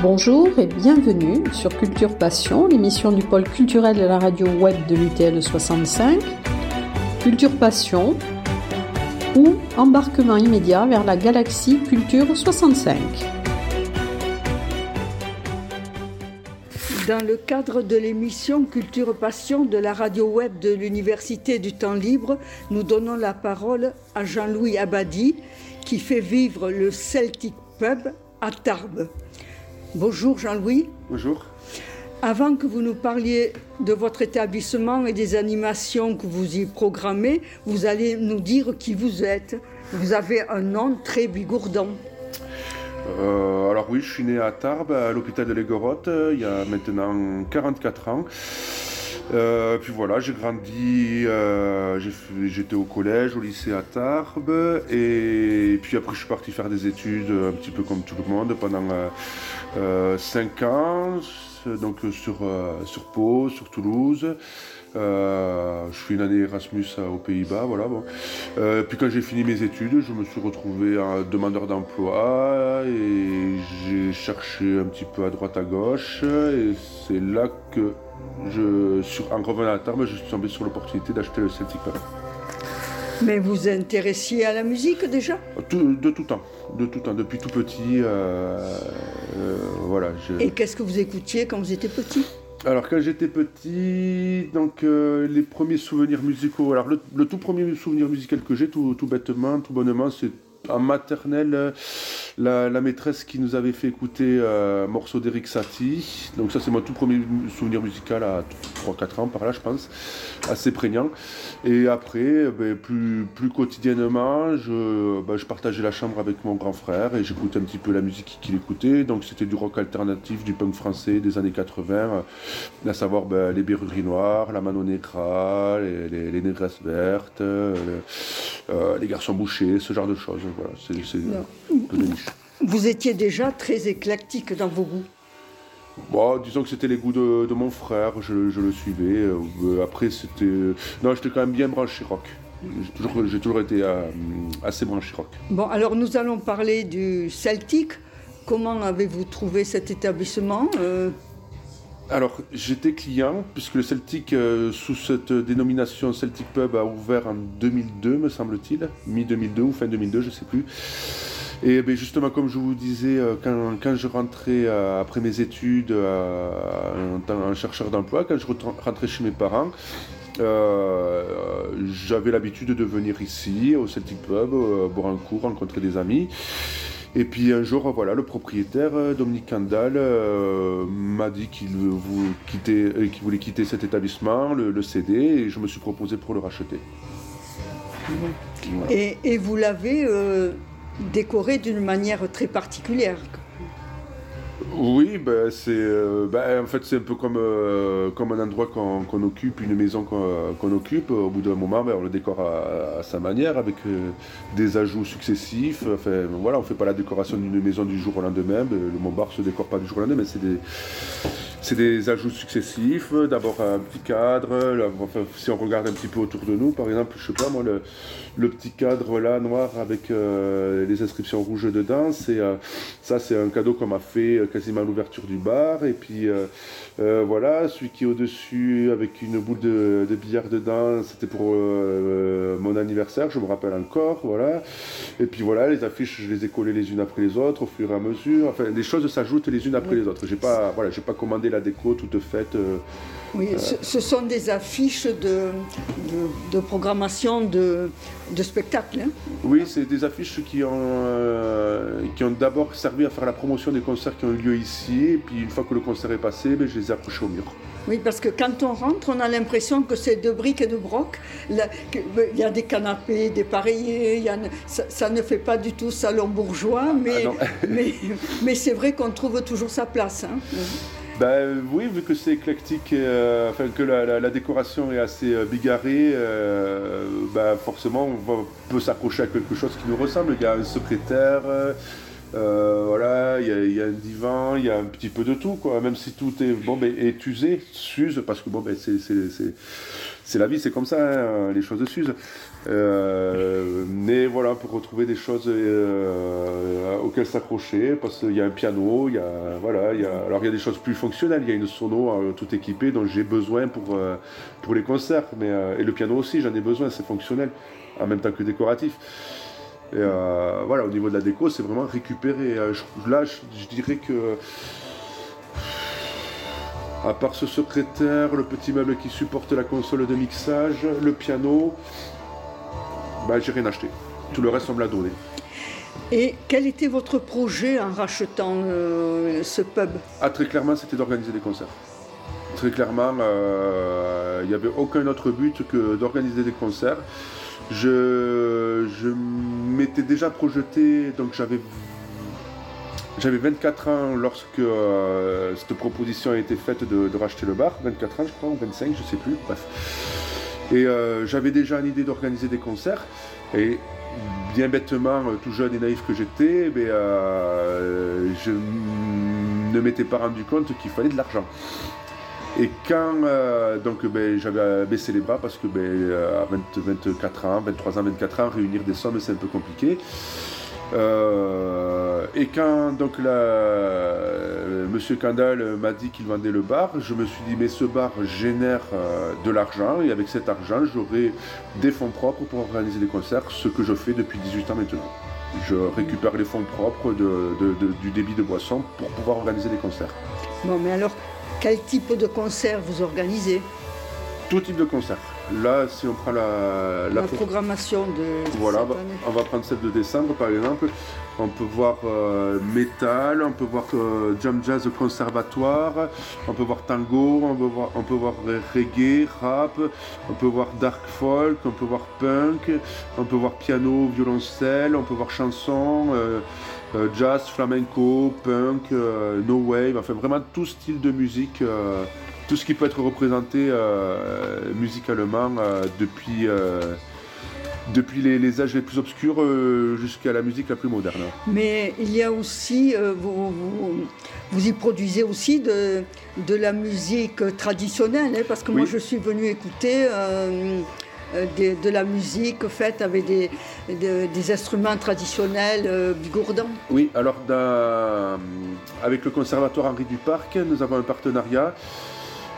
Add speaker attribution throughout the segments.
Speaker 1: Bonjour et bienvenue sur Culture Passion, l'émission du pôle culturel de la radio web de l'UTL 65. Culture Passion ou embarquement immédiat vers la galaxie Culture 65.
Speaker 2: Dans le cadre de l'émission Culture Passion de la radio web de l'Université du Temps Libre, nous donnons la parole à Jean-Louis Abadi qui fait vivre le Celtic Pub à Tarbes. Bonjour Jean-Louis.
Speaker 3: Bonjour.
Speaker 2: Avant que vous nous parliez de votre établissement et des animations que vous y programmez, vous allez nous dire qui vous êtes. Vous avez un nom très bigourdant.
Speaker 3: Euh, alors oui, je suis né à Tarbes, à l'hôpital de Légorotte, il y a maintenant 44 ans. Euh, puis voilà, j'ai grandi, euh, j'étais au collège, au lycée à Tarbes, et puis après je suis parti faire des études un petit peu comme tout le monde pendant 5 ans, donc sur, sur Pau, sur Toulouse. je fais une année Erasmus aux Pays-Bas, voilà. Bon. puis quand j'ai fini mes études, je me suis retrouvé un demandeur d'emploi et j'ai cherché un petit peu à droite à gauche et c'est là que je, sur, en revenant à Tarbes, je suis tombé sur l'opportunité d'acheter le Celtic Pub.
Speaker 2: Mais vous vous intéressiez à la musique déjà?
Speaker 3: De tout temps, de tout temps, depuis tout petit. Euh, euh, voilà.
Speaker 2: Et qu'est-ce que vous écoutiez quand vous étiez petit?
Speaker 3: Alors quand j'étais petit, donc euh, les premiers souvenirs musicaux. Alors le, tout premier souvenir musical que j'ai, tout, tout bêtement, tout bonnement, c'est en maternelle la, maîtresse qui nous avait fait écouter un morceau d'Eric Satie. Donc ça c'est mon tout premier souvenir musical à 3-4 ans par là je pense, assez prégnant. Et après, ben, plus, plus quotidiennement, je, ben, je partageais la chambre avec mon grand frère et j'écoutais un petit peu la musique qu'il écoutait. Donc c'était du rock alternatif, du punk français des années 80, à savoir ben, les Berruries Noires, la Manon Negra, les, les, Négresses Vertes, euh, les Garçons Bouchés, ce genre de choses. Voilà, c'est de niche.
Speaker 2: Vous étiez déjà très éclectique dans vos goûts
Speaker 3: Bon, disons que c'était les goûts de, mon frère, je, le suivais. Euh, après, c'était. Non, j'étais quand même bien branché rock. J'ai toujours, été euh, assez branché rock.
Speaker 2: Bon, alors nous allons parler du Celtic. Comment avez-vous trouvé cet établissement euh?
Speaker 3: Alors, j'étais client, puisque le Celtic, sous cette dénomination Celtic Pub, a ouvert en 2002, me semble-t-il, mi-2002 ou fin 2002, je ne sais plus. Et ben, justement, comme je vous disais, euh, quand, je rentrais euh, après mes études euh, en, chercheur d'emploi, quand je rentrais chez mes parents, j'avais l'habitude de venir ici au Celtic Pub, boire un coup, rencontrer des amis. Et puis un jour, voilà, le propriétaire, Dominique Kandal, m'a dit qu'il voulait quitter cet établissement, le, céder, et je me suis proposé pour le racheter.
Speaker 2: Et, vous l'avez décoré d'une manière très particulière.
Speaker 3: Oui, ben c'est, euh, ben, en fait c'est un peu comme, euh, comme un endroit qu'on, occupe, une maison qu'on, occupe. Au bout d'un moment, ben, on le décore à, sa manière, avec euh, des ajouts successifs. Enfin, voilà, on fait pas la décoration d'une maison du jour au lendemain. Ben, le Montbar se décore pas du jour au lendemain, c'est des, c'est des ajouts successifs. D'abord un petit cadre. si on regarde un petit peu autour de nous, par exemple, je sais pas moi, le, le petit cadre là noir avec euh, les inscriptions rouges dedans, c'est euh, ça, c'est un cadeau qu'on m'a fait euh, quasiment à l'ouverture du bar. Et puis voilà, celui qui est au-dessus avec une boule de, billard dedans, c'était pour mon anniversaire, je me rappelle encore. Voilà. Et puis voilà, les affiches, je les ai collées les unes après les autres au fur et à mesure. Enfin, les choses s'ajoutent les unes après les autres. J'ai pas, voilà, j'ai pas commandé la déco toute faite. Euh,
Speaker 2: oui, euh, ce, sont des affiches de, de, programmation de, de spectacles. Hein.
Speaker 3: oui, c'est des affiches qui ont, euh, qui ont d'abord servi à faire la promotion des concerts qui ont eu lieu ici, et puis une fois que le concert est passé, ben, je les ai accrochés au mur.
Speaker 2: Oui, parce que quand on rentre, on a l'impression que c'est de briques et de broc. Ben, il y a des canapés, des pareillés, ça, ne fait pas du tout salon bourgeois, mais, ah, mais, mais c'est vrai qu'on trouve toujours sa place. Hein.
Speaker 3: Bah oui, vu que c'est éclectique, euh, enfin que la, décoration est assez euh, bigarrée, euh, bah forcément on, peut s'accrocher à quelque chose qui nous ressemble. Il y a un secrétaire, Euh, voilà, il y, a un divan, il y a un petit peu de tout, quoi. Même si tout est bon, ben, est usé, s'use, parce que bon, ben, c'est la vie, c'est comme ça, hein, les choses s'usent. Euh, mais voilà, pour retrouver des choses euh, auxquelles s'accrocher, parce qu'il y a un piano, il y a, voilà, il y a, alors il y a des choses plus fonctionnelles, il y a une sono tout équipée dont j'ai besoin pour, pour les concerts, mais, et le piano aussi, j'en ai besoin, c'est fonctionnel, en même temps que décoratif. Et euh, voilà, au niveau de la déco, c'est vraiment récupérer. Euh, là, je, dirais que. À part ce secrétaire, le petit meuble qui supporte la console de mixage, le piano, bah, j'ai rien acheté. Tout le reste, on me l'a donné.
Speaker 2: Et quel était votre projet en rachetant euh, ce pub?
Speaker 3: Ah, Très clairement, c'était d'organiser des concerts. Très clairement, il n'y avait aucun autre but que d'organiser des concerts. Je, m'étais déjà projeté, donc j'avais j'avais 24 ans lorsque euh, cette proposition a été faite de, racheter le bar, 24 ans je crois, ou 25, je sais plus, bref. Et euh, j'avais déjà une idée d'organiser des concerts, et bien bêtement, tout jeune et naïf que j'étais, eh euh, je ne m'étais pas rendu compte qu'il fallait de l'argent. Et quand euh, donc ben, j'avais baissé les bras parce que ben, à 24 ans, 23 ans, 24 ans, réunir des sommes c'est un peu compliqué. Euh, et quand donc là, Monsieur Kandal m'a dit qu'il vendait le bar, je me suis dit mais ce bar génère euh, de l'argent et avec cet argent j'aurai des fonds propres pour organiser des concerts, ce que je fais depuis 18 ans maintenant. Je récupère les fonds propres du débit de boisson pour pouvoir organiser des concerts.
Speaker 2: Bon mais alors quel type de concert vous organisez?
Speaker 3: Tout type de concert. Là, si on prend la,
Speaker 2: la, programmation de.
Speaker 3: Voilà, on va prendre celle de décembre par exemple. On peut voir euh, métal, on peut voir euh, jam jazz conservatoire, on peut voir tango, on peut voir, on peut voir reggae, rap, on peut voir dark folk, on peut voir punk, on peut voir piano, violoncelle, on peut voir chanson. Euh, euh, jazz, flamenco, punk, no wave, enfin vraiment tout style de musique, tout ce qui peut être représenté musicalement depuis, depuis les, âges les plus obscurs jusqu'à la musique la plus moderne.
Speaker 2: Mais il y a aussi, vous, vous, y produisez aussi de, de la musique traditionnelle, hein, parce que moi je suis venu écouter euh, de, la musique faite avec des, des instruments traditionnels euh, bigourdants.
Speaker 3: Oui, alors avec le Conservatoire Henri Duparc, nous avons un partenariat.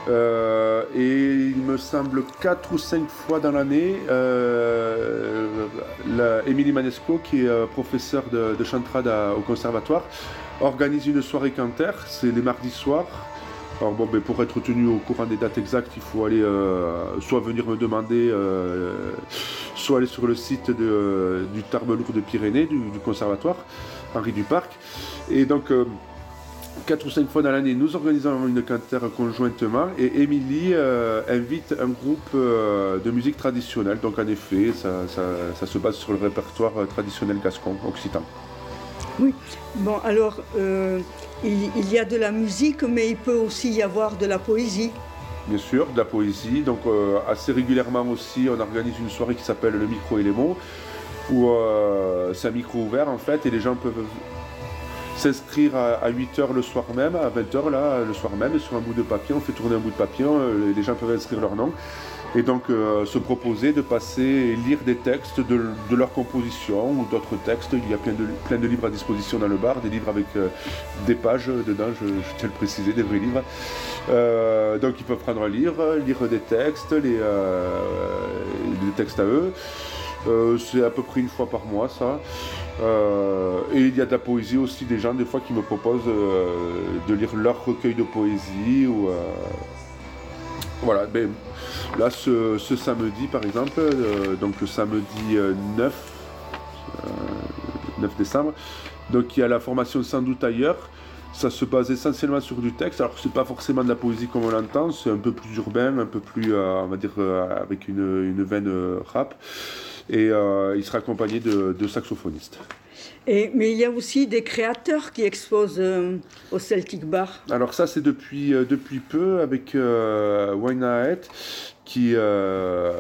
Speaker 3: Euh, et il me semble 4 ou 5 fois dans l'année, Émilie Manesco, qui est professeure de, de chantrade au conservatoire, organise une soirée canter, c'est les mardis soirs, alors bon, ben, pour être tenu au courant des dates exactes, il faut aller euh, soit venir me demander, euh, soit aller sur le site du Tarbes de Pyrénées, du, conservatoire, Henri Duparc. Et donc, euh, quatre ou cinq fois dans l'année, nous organisons une cantère conjointement et Émilie invite un groupe de musique traditionnelle. Donc en effet, ça, se base sur le répertoire traditionnel gascon, occitan.
Speaker 2: Oui, bon alors il, y a de la musique, mais il peut aussi y avoir de la poésie.
Speaker 3: Bien sûr, de la poésie. Donc euh, assez régulièrement aussi, on organise une soirée qui s'appelle le micro et les mots, où euh, c'est un micro ouvert en fait, et les gens peuvent s'inscrire à, 8h le soir même, à 20h là, le soir même, sur un bout de papier, on fait tourner un bout de papier, euh, les gens peuvent inscrire leur nom et donc euh, se proposer de passer et lire des textes de, leur composition ou d'autres textes. Il y a plein de, de livres à disposition dans le bar, des livres avec euh, des pages dedans, je, tiens à le préciser, des vrais livres. Donc ils peuvent prendre un livre, lire des textes, les, textes à eux. C'est à peu près une fois par mois ça. et il y a de la poésie aussi, des gens des fois qui me proposent de lire leur recueil de poésie ou voilà, ben, là ce, samedi par exemple, euh, donc le samedi 9, euh, 9 euh, décembre, donc il y a la formation sans doute ailleurs. Ça se base essentiellement sur du texte, alors c'est pas forcément de la poésie comme on l'entend, c'est un peu plus urbain, un peu plus, on va dire, avec une, veine rap. Et il sera accompagné de, de saxophonistes.
Speaker 2: Et, mais il y a aussi des créateurs qui exposent euh, au Celtic Bar.
Speaker 3: Alors ça c'est depuis, euh, depuis peu avec euh, qui, euh,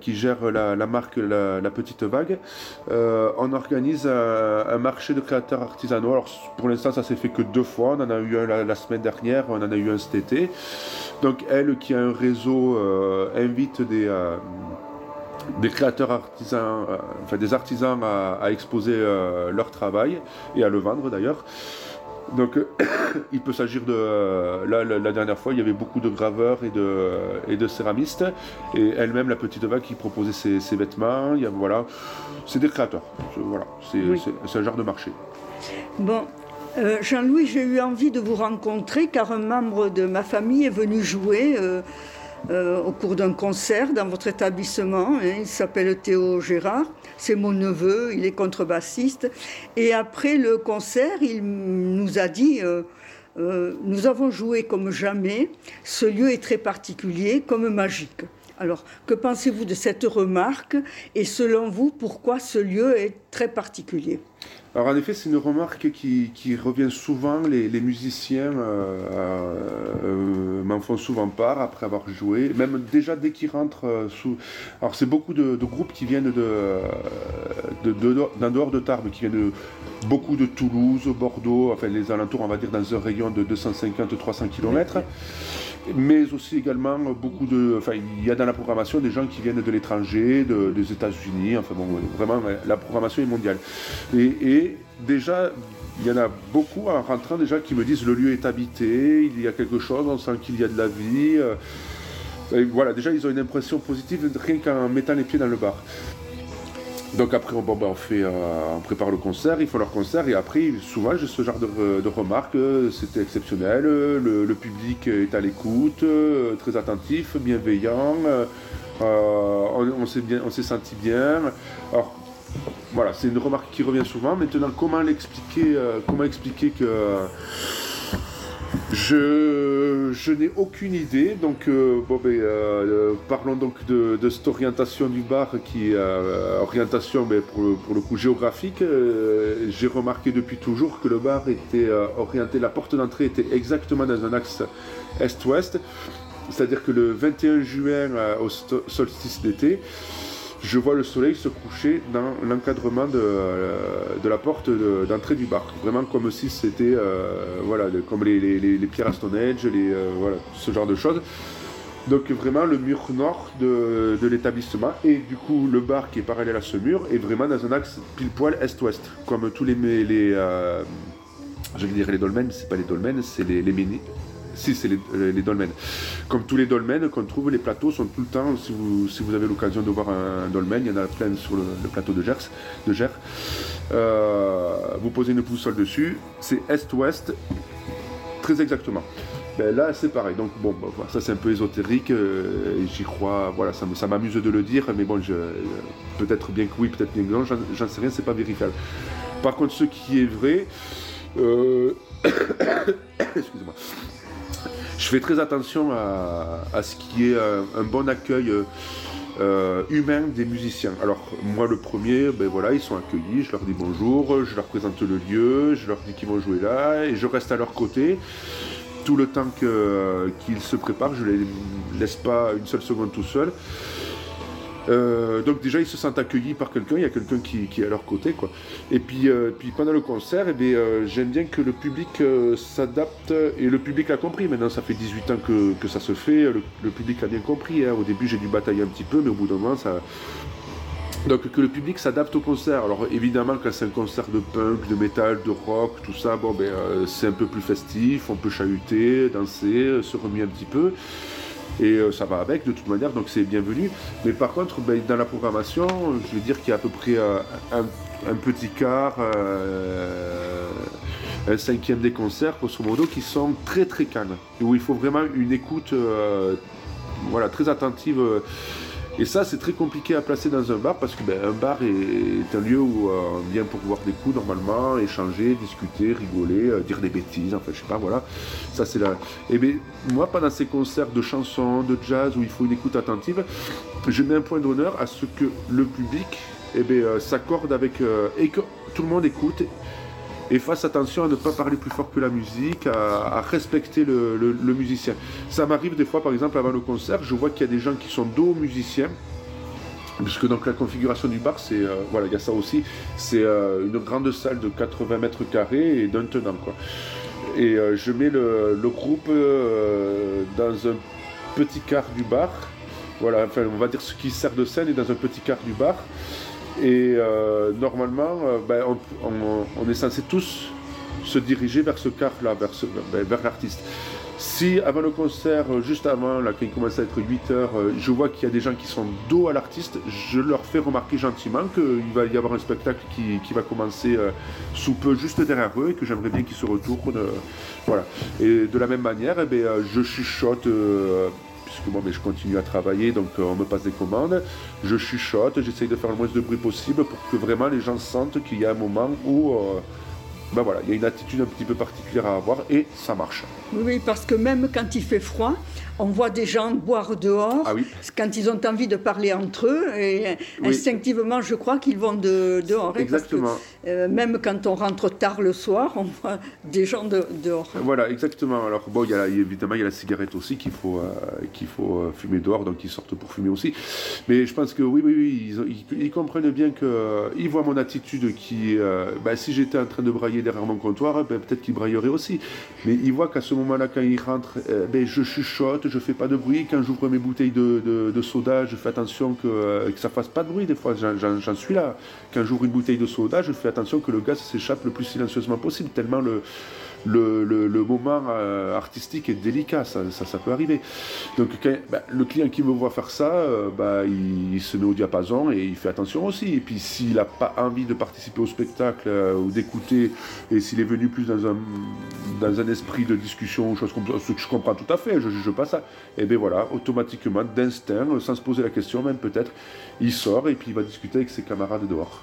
Speaker 3: qui gère la, marque la, Petite Vague. on organise un, marché de créateurs artisanaux. Alors pour l'instant ça s'est fait que deux fois. On en a eu un la, semaine dernière, on en a eu un cet été. Donc elle qui a un réseau invite des des créateurs artisans, euh, enfin des artisans à, exposer euh, leur travail et à le vendre d'ailleurs. Donc il peut s'agir de... là, la, dernière fois, il y avait beaucoup de graveurs et de, et de céramistes. Et elle-même, la petite vague, qui proposait ses, vêtements. Il y a, voilà, c'est des créateurs. Voilà, c'est un genre de marché.
Speaker 2: Bon, euh, Jean-Louis, j'ai eu envie de vous rencontrer car un membre de ma famille est venu jouer euh, au cours d'un concert dans votre établissement. Hein. il s'appelle Théo Gérard. C'est mon neveu, il est contrebassiste. Et après le concert, il nous a dit euh, euh, Nous avons joué comme jamais. Ce lieu est très particulier, comme magique. Alors, que pensez-vous de cette remarque Et selon vous, pourquoi ce lieu est très particulier?
Speaker 3: Alors en effet, c'est une remarque qui, revient souvent. Les, musiciens euh, euh, m'en font souvent part après avoir joué. Même déjà dès qu'ils rentrent euh, sous... Alors c'est beaucoup de, groupes qui viennent de, d'un dehors de Tarbes, qui viennent de, beaucoup de Toulouse, Bordeaux, enfin les alentours, on va dire dans un rayon de 250-300 km mais aussi également beaucoup de. Enfin, il y a dans la programmation des gens qui viennent de l'étranger, des États-Unis, enfin bon, vraiment, la programmation est mondiale. Et, déjà, il y en a beaucoup en rentrant déjà qui me disent le lieu est habité, il y a quelque chose, on sent qu'il y a de la vie. Euh, voilà, déjà ils ont une impression positive rien qu'en mettant les pieds dans le bar. Donc après, ben, euh, on prépare le concert, ils font leur concert, et après, souvent, j'ai ce genre de, remarques, c'était exceptionnel, le, public est à l'écoute, très attentif, bienveillant, euh, on, s'est senti bien. Alors, voilà, c'est une remarque qui revient souvent. Maintenant, comment l'expliquer, euh, comment expliquer que je, n'ai aucune idée, donc euh, bon, ben, euh, parlons donc de, cette orientation du bar qui est euh, orientation mais ben, pour, le, coup géographique. J'ai remarqué depuis toujours que le bar était orienté, la porte d'entrée était exactement dans un axe est-ouest, c'est-à-dire que le 21 juin au solstice d'été, je vois le soleil se coucher dans l'encadrement de, euh, la porte d'entrée du bar. Vraiment comme si c'était euh, voilà, comme les, pierres à Stonehenge, les, euh, voilà, ce genre de choses. Donc vraiment le mur nord de, l'établissement et du coup le bar qui est parallèle à ce mur est vraiment dans un axe pile poil est-ouest, comme tous les, les je vais dire les dolmens, c'est pas les dolmens, c'est les, les, si, c'est les, dolmens. Comme tous les dolmens qu'on trouve, les plateaux sont tout le temps, si vous, si vous avez l'occasion de voir un, dolmen, il y en a plein sur le, plateau de Gers. Euh, vous posez une boussole dessus, c'est est-ouest, très exactement. Ben là, c'est pareil. Donc, bon, bah, ça c'est un peu ésotérique, euh, j'y crois, voilà, ça, m'amuse de le dire, mais bon, peut-être bien que oui, peut-être bien que non, j'en sais rien, c'est pas vérifiable. Par contre, ce qui est vrai, euh, excusez-moi, je fais très attention à, ce qui est un, bon accueil euh, humain des musiciens. Alors moi le premier, ben voilà, ils sont accueillis, je leur dis bonjour, je leur présente le lieu, je leur dis qu'ils vont jouer là, et je reste à leur côté. Tout le temps qu'ils se préparent, je ne les laisse pas une seule seconde tout seul. Euh, donc déjà ils se sentent accueillis par quelqu'un, il y a quelqu'un qui, est à leur côté quoi. Et puis, euh, puis pendant le concert, eh euh, j'aime bien que le public s'adapte et le public l'a compris. Maintenant ça fait 18 ans que, ça se fait, le, public a bien compris. Hein. Au début j'ai dû batailler un petit peu, mais au bout d'un moment ça. Donc que le public s'adapte au concert. Alors évidemment quand c'est un concert de punk, de métal, de rock, tout ça, bon ben c'est un peu plus festif, on peut chahuter, danser, se remuer un petit peu et euh, ça va avec de toute manière, donc c'est bienvenu. Mais par contre, ben, dans la programmation, je veux dire qu'il y a à peu près euh, un, petit quart, euh, un cinquième des concerts, grosso modo, qui sont très très calmes, où il faut vraiment une écoute voilà, très attentive et ça, c'est très compliqué à placer dans un bar parce que ben, un bar est, un lieu où euh, on vient pour voir des coups normalement, échanger, discuter, rigoler, euh, dire des bêtises, enfin je sais pas, voilà. Ça c'est là. Et bien moi, pendant ces concerts de chansons, de jazz où il faut une écoute attentive, je mets un point d'honneur à ce que le public eh ben, euh, s'accorde avec. et tout le monde écoute et fasse attention à ne pas parler plus fort que la musique, à, respecter le, musicien. Ça m'arrive des fois, par exemple, avant le concert, je vois qu'il y a des gens qui sont dos aux musiciens. Puisque donc la configuration du bar, c'est euh, voilà, il y a ça aussi. C'est euh, une grande salle de 80 mètres carrés et d'un tenant quoi. Et euh, je mets le, le groupe dans un petit quart du bar. Voilà, enfin on va dire ce qui sert de scène est dans un petit quart du bar. Et euh, normalement, euh, ben, on, est censé tous se diriger vers ce quart-là, ben, vers l'artiste. Si avant le concert, euh, juste avant, là, quand il commence à être 8 heures, je vois qu'il y a des gens qui sont dos à l'artiste, je leur fais remarquer gentiment qu'il va y avoir un spectacle qui, va commencer sous peu juste derrière eux et que j'aimerais bien qu'ils se retournent. voilà. Et de la même manière, eh ben, je chuchote puisque moi mais je continue à travailler, donc euh, on me passe des commandes, je chuchote, j'essaye de faire le moins de bruit possible pour que vraiment les gens sentent qu'il y a un moment où euh, ben voilà, il y a une attitude un petit peu particulière à avoir et ça marche.
Speaker 2: Oui, parce que même quand il fait froid, on voit des gens boire dehors
Speaker 3: ah
Speaker 2: quand ils ont envie de parler entre eux et instinctivement, je crois qu'ils vont de, dehors. Hein,
Speaker 3: exactement.
Speaker 2: Euh, même quand on rentre tard le soir, on voit des gens de, dehors.
Speaker 3: Voilà, exactement. Alors bon, il y a, évidemment, il y a la cigarette aussi qu'il faut, euh, qu'il faut euh, fumer dehors, donc ils sortent pour fumer aussi. Mais je pense que oui, oui, oui, ils, comprennent bien qu'ils voient mon attitude qui, ben, si j'étais en train de brailler derrière mon comptoir, ben, peut-être qu'ils brailleraient aussi. Mais ils voient qu'à ce moment-là, quand ils rentrent, ben, je chuchote, je fais pas de bruit. Quand j'ouvre mes bouteilles de, soda, je fais attention que, euh, que ça fasse pas de bruit. Des fois, j'en suis là. Quand j'ouvre une bouteille de soda, je fais attention que le gaz s'échappe le plus silencieusement possible, tellement le, le, moment euh, artistique est délicat, ça, ça, peut arriver. Donc bah, le client qui me voit faire ça, euh, bah, il, se met au diapason et il fait attention aussi. Et puis s'il n'a pas envie de participer au spectacle euh, ou d'écouter, et s'il est venu plus dans un, dans un esprit de discussion chose comme ça, ce que je comprends tout à fait, je ne juge pas ça, et bien voilà, automatiquement, d'instinct, sans se poser la question même peut-être, il sort et puis il va discuter avec ses camarades dehors.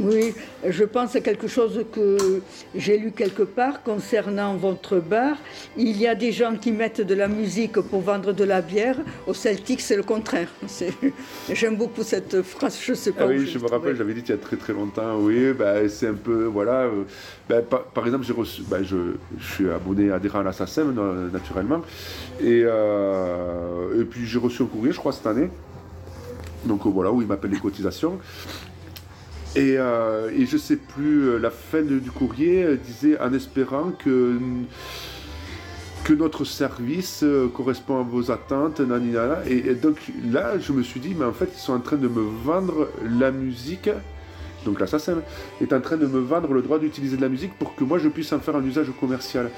Speaker 2: Oui, je pense à quelque chose que j'ai lu quelque part concernant votre bar. Il y a des gens qui mettent de la musique pour vendre de la bière. Au Celtic, c'est le contraire. J'aime beaucoup cette phrase, je sais pas.
Speaker 3: Ah oui, je me rappelle, j'avais dit il y a très très longtemps, oui, bah, c'est un peu, voilà. Euh, bah, par, exemple, j'ai reçu, bah, je, suis abonné adhérent à l'Assassin, naturellement. Et, euh, et puis j'ai reçu un courrier, je crois, cette année. Donc voilà, où il m'appelle les cotisations. Et, euh, et je sais plus, euh, la fin du courrier euh, disait en espérant que, que notre service correspond à vos attentes, nanana. Et, donc là, je me suis dit, mais en fait, ils sont en train de me vendre la musique. Donc l'assassin est en train de me vendre le droit d'utiliser de la musique pour que moi je puisse en faire un usage commercial.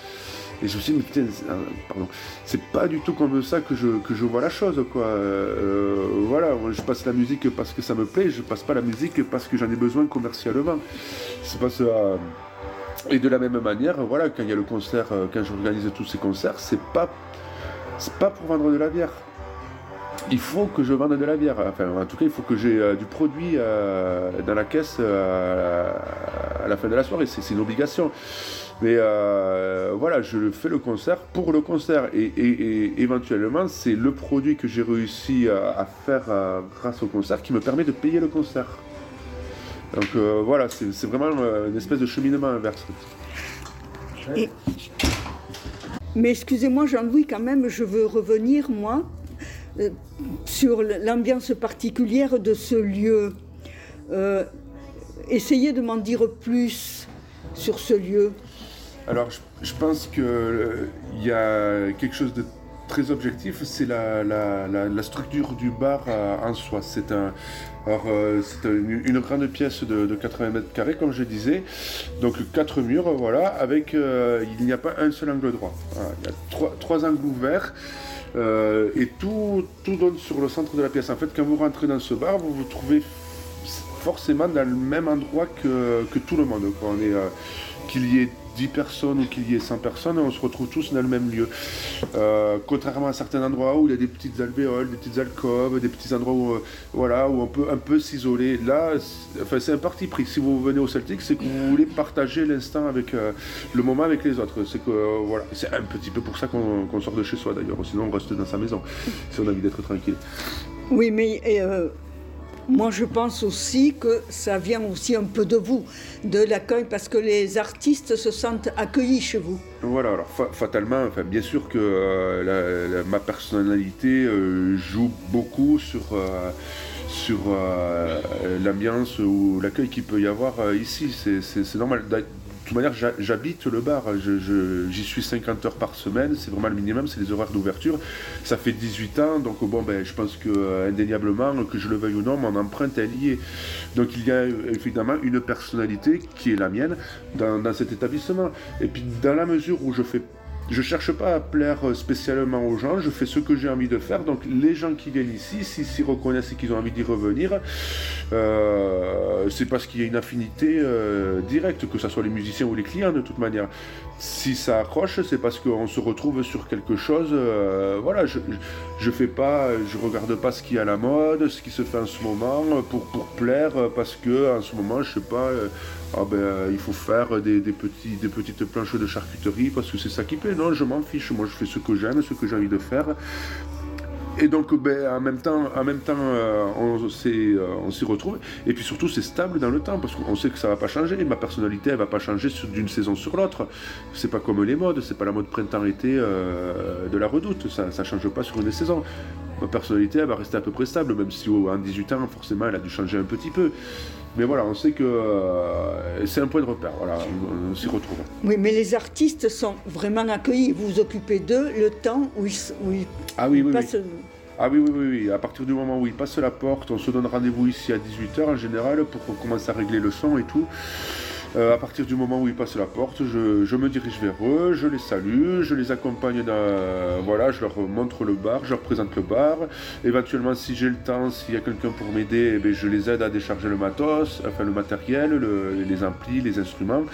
Speaker 3: Et je me suis dit, mais putain, pardon, c'est pas du tout comme ça que je, que je vois la chose, quoi. Euh, voilà, je passe la musique parce que ça me plaît, je passe pas la musique parce que j'en ai besoin commercialement. C'est pas ça. Et de la même manière, voilà, quand il y a le concert, euh, quand j'organise tous ces concerts, c'est pas, pas pour vendre de la bière. Il faut que je vende de la bière. Enfin, en tout cas, il faut que j'ai euh, du produit dans la caisse à la fin de la soirée. C'est une obligation. Mais euh, voilà, je fais le concert pour le concert. Et, éventuellement, c'est le produit que j'ai réussi à, faire euh, grâce au concert qui me permet de payer le concert. Donc euh, voilà, c'est vraiment une espèce de cheminement inverse.
Speaker 2: Mais excusez-moi Jean-Louis, quand même, je veux revenir, moi, sur l'ambiance particulière de ce lieu. Essayez de m'en dire plus sur ce lieu.
Speaker 3: Alors, je, pense qu'il euh, y a quelque chose de très objectif, c'est la, structure du bar euh, en soi. C'est un, euh, une, grande pièce de, 80 mètres carrés, comme je disais. Donc quatre murs, voilà, avec il n'y a pas un seul angle droit. il y a trois, angles ouverts. et tout, tout donne sur le centre de la pièce. En fait, quand vous rentrez dans ce bar, vous vous trouvez forcément dans le même endroit que, tout le monde. qu'il y ait 10 personnes ou qu'il y ait 100 personnes, on se retrouve tous dans le même lieu. Euh, contrairement à certains endroits où il y a des petites alvéoles, des petites alcôves, des petits endroits où, euh, voilà, où on peut un peu s'isoler. Là, enfin, c'est un parti pris. Si vous venez au Celtic, c'est que vous voulez partager l'instant avec euh, le moment avec les autres. C'est que voilà, c'est un petit peu pour ça qu'on sort de chez soi d'ailleurs. Sinon, on reste dans sa maison si on a envie d'être tranquille.
Speaker 2: Oui, mais moi je pense aussi que ça vient aussi un peu de vous, de l'accueil, parce que les artistes se sentent accueillis chez vous.
Speaker 3: Voilà, alors fatalement, enfin, bien sûr que euh, ma personnalité euh, joue beaucoup sur, euh, sur l'ambiance ou l'accueil qu'il peut y avoir ici. C'est normal toute manière, j'habite le bar. J'y suis 50 heures par semaine. C'est vraiment le minimum, c'est les horaires d'ouverture. Ça fait 18 ans, donc bon, ben, je pense que euh, indéniablement, que je le veuille ou non, mon empreinte est liée. Donc il y a évidemment une personnalité qui est la mienne dans, dans cet établissement. Et puis dans la mesure où je fais je cherche pas à plaire spécialement aux gens, je fais ce que j'ai envie de faire. Donc les gens qui viennent ici, s'ils s'y reconnaissent et qu'ils ont envie d'y revenir, euh, c'est parce qu'il y a une affinité euh, directe, que ce soit les musiciens ou les clients de toute manière. Si ça accroche, c'est parce qu'on se retrouve sur quelque chose. Euh, voilà, je, je fais pas, je regarde pas ce qui est à la mode, ce qui se fait en ce moment pour, pour plaire, parce que en ce moment, je sais pas ah ben, euh, il faut faire des, petites planches de charcuterie parce que c'est ça qui plaît. Non, je m'en fiche. Moi, je fais ce que j'aime, ce que j'ai envie de faire. Et donc, ben, en même temps, en même temps euh, euh, on s'y retrouve. Et puis surtout, c'est stable dans le temps parce qu'on sait que ça va pas changer. Ma personnalité, elle va pas changer d'une saison sur l'autre. C'est pas comme les modes. C'est pas la mode printemps-été de la redoute. Ça, ça change pas sur une saison ma personnalité, elle va rester à peu près stable, même si en 18 ans, forcément, elle a dû changer un petit peu. Mais voilà, on sait que euh, c'est un point de repère, voilà, on, s'y retrouve.
Speaker 2: Oui, mais les artistes sont vraiment accueillis, vous vous occupez d'eux le temps où ils,
Speaker 3: ah, oui, oui, passent... Oui. Ah oui, oui, oui, oui, à partir du moment où ils passent la porte, on se donne rendez-vous ici à 18h en général pour commencer à régler le son et tout. Euh, à partir du moment où ils passent la porte, je, me dirige vers eux, je les salue, je les accompagne dans, voilà, je leur montre le bar, je leur présente le bar. Éventuellement, si j'ai le temps, s'il y a quelqu'un pour m'aider, eh ben, je les aide à décharger le matos, enfin le matériel, les amplis, les instruments.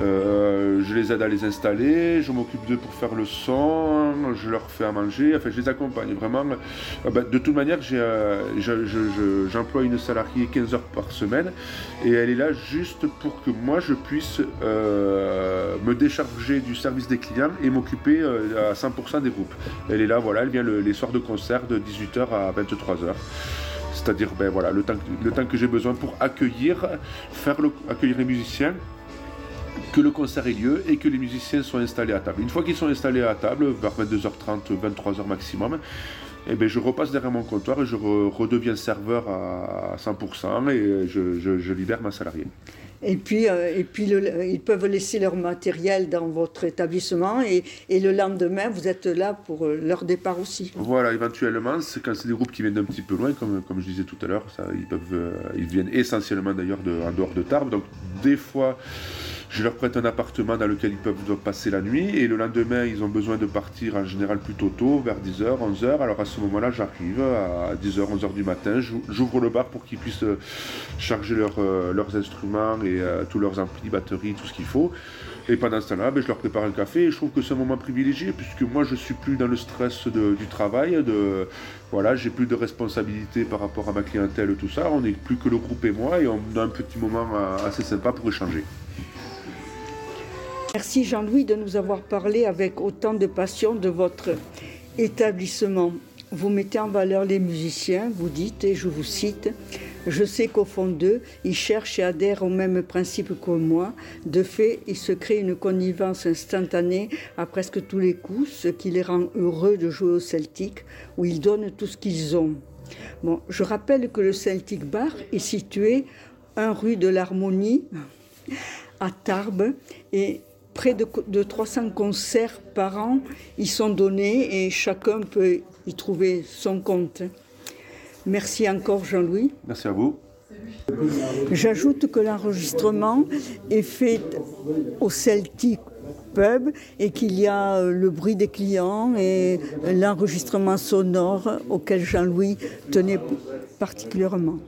Speaker 3: Euh, je les aide à les installer, je m'occupe d'eux pour faire le son, je leur fais à manger, enfin je les accompagne vraiment. Euh, ben, de toute manière, j'emploie une salariée 15 heures par semaine et elle est là juste pour que moi je puisse euh, me décharger du service des clients et m'occuper euh, à 100% des groupes. Elle est là, voilà, elle vient les soirs de concert de 18h à 23h. C'est-à-dire ben, voilà, le, temps, le temps que j'ai besoin pour accueillir, faire accueillir les musiciens, que le concert ait lieu et que les musiciens soient installés à table. Une fois qu'ils sont installés à table, vers 22h30, 23h maximum, eh bien, je repasse derrière mon comptoir et je redeviens serveur à 100% et je libère ma salariée.
Speaker 2: Et puis, euh, et puis ils peuvent laisser leur matériel dans votre établissement et, le lendemain, vous êtes là pour euh, leur départ aussi.
Speaker 3: Voilà, éventuellement, quand c'est des groupes qui viennent d'un petit peu loin, comme, comme je disais tout à l'heure, ils, euh, ils viennent essentiellement d'ailleurs en dehors de Tarbes. Donc, des fois, je leur prête un appartement dans lequel ils peuvent passer la nuit et le lendemain, ils ont besoin de partir en général plutôt tôt, vers 10h, 11h. Alors à ce moment-là, j'arrive à 10h, 11h du matin, j'ouvre le bar pour qu'ils puissent euh, charger euh, leurs instruments et euh, tous leurs amplis, batteries, tout ce qu'il faut. Et pendant ce temps-là, ben, je leur prépare un café et je trouve que c'est un moment privilégié puisque moi je suis plus dans le stress du travail, de voilà, j'ai plus de responsabilité par rapport à ma clientèle, tout ça. On n'est plus que le groupe et moi et on a un petit moment assez sympa pour échanger.
Speaker 2: Merci Jean-Louis de nous avoir parlé avec autant de passion de votre établissement. Vous mettez en valeur les musiciens, vous dites, et je vous cite, je sais qu'au fond d'eux, ils cherchent et adhèrent au même principe que moi. De fait, il se crée une connivence instantanée à presque tous les coups, ce qui les rend heureux de jouer au Celtic, où ils donnent tout ce qu'ils ont. Bon, je rappelle que le Celtic Bar est situé 1 rue de l'Harmonie à Tarbes et près de, 300 concerts par an y sont donnés et chacun peut y trouver son compte. Merci encore Jean-Louis.
Speaker 3: Merci à vous.
Speaker 2: J'ajoute que l'enregistrement est fait au Celtic Pub et qu'il y a euh, le bruit des clients et l'enregistrement sonore auquel Jean-Louis tenait particulièrement.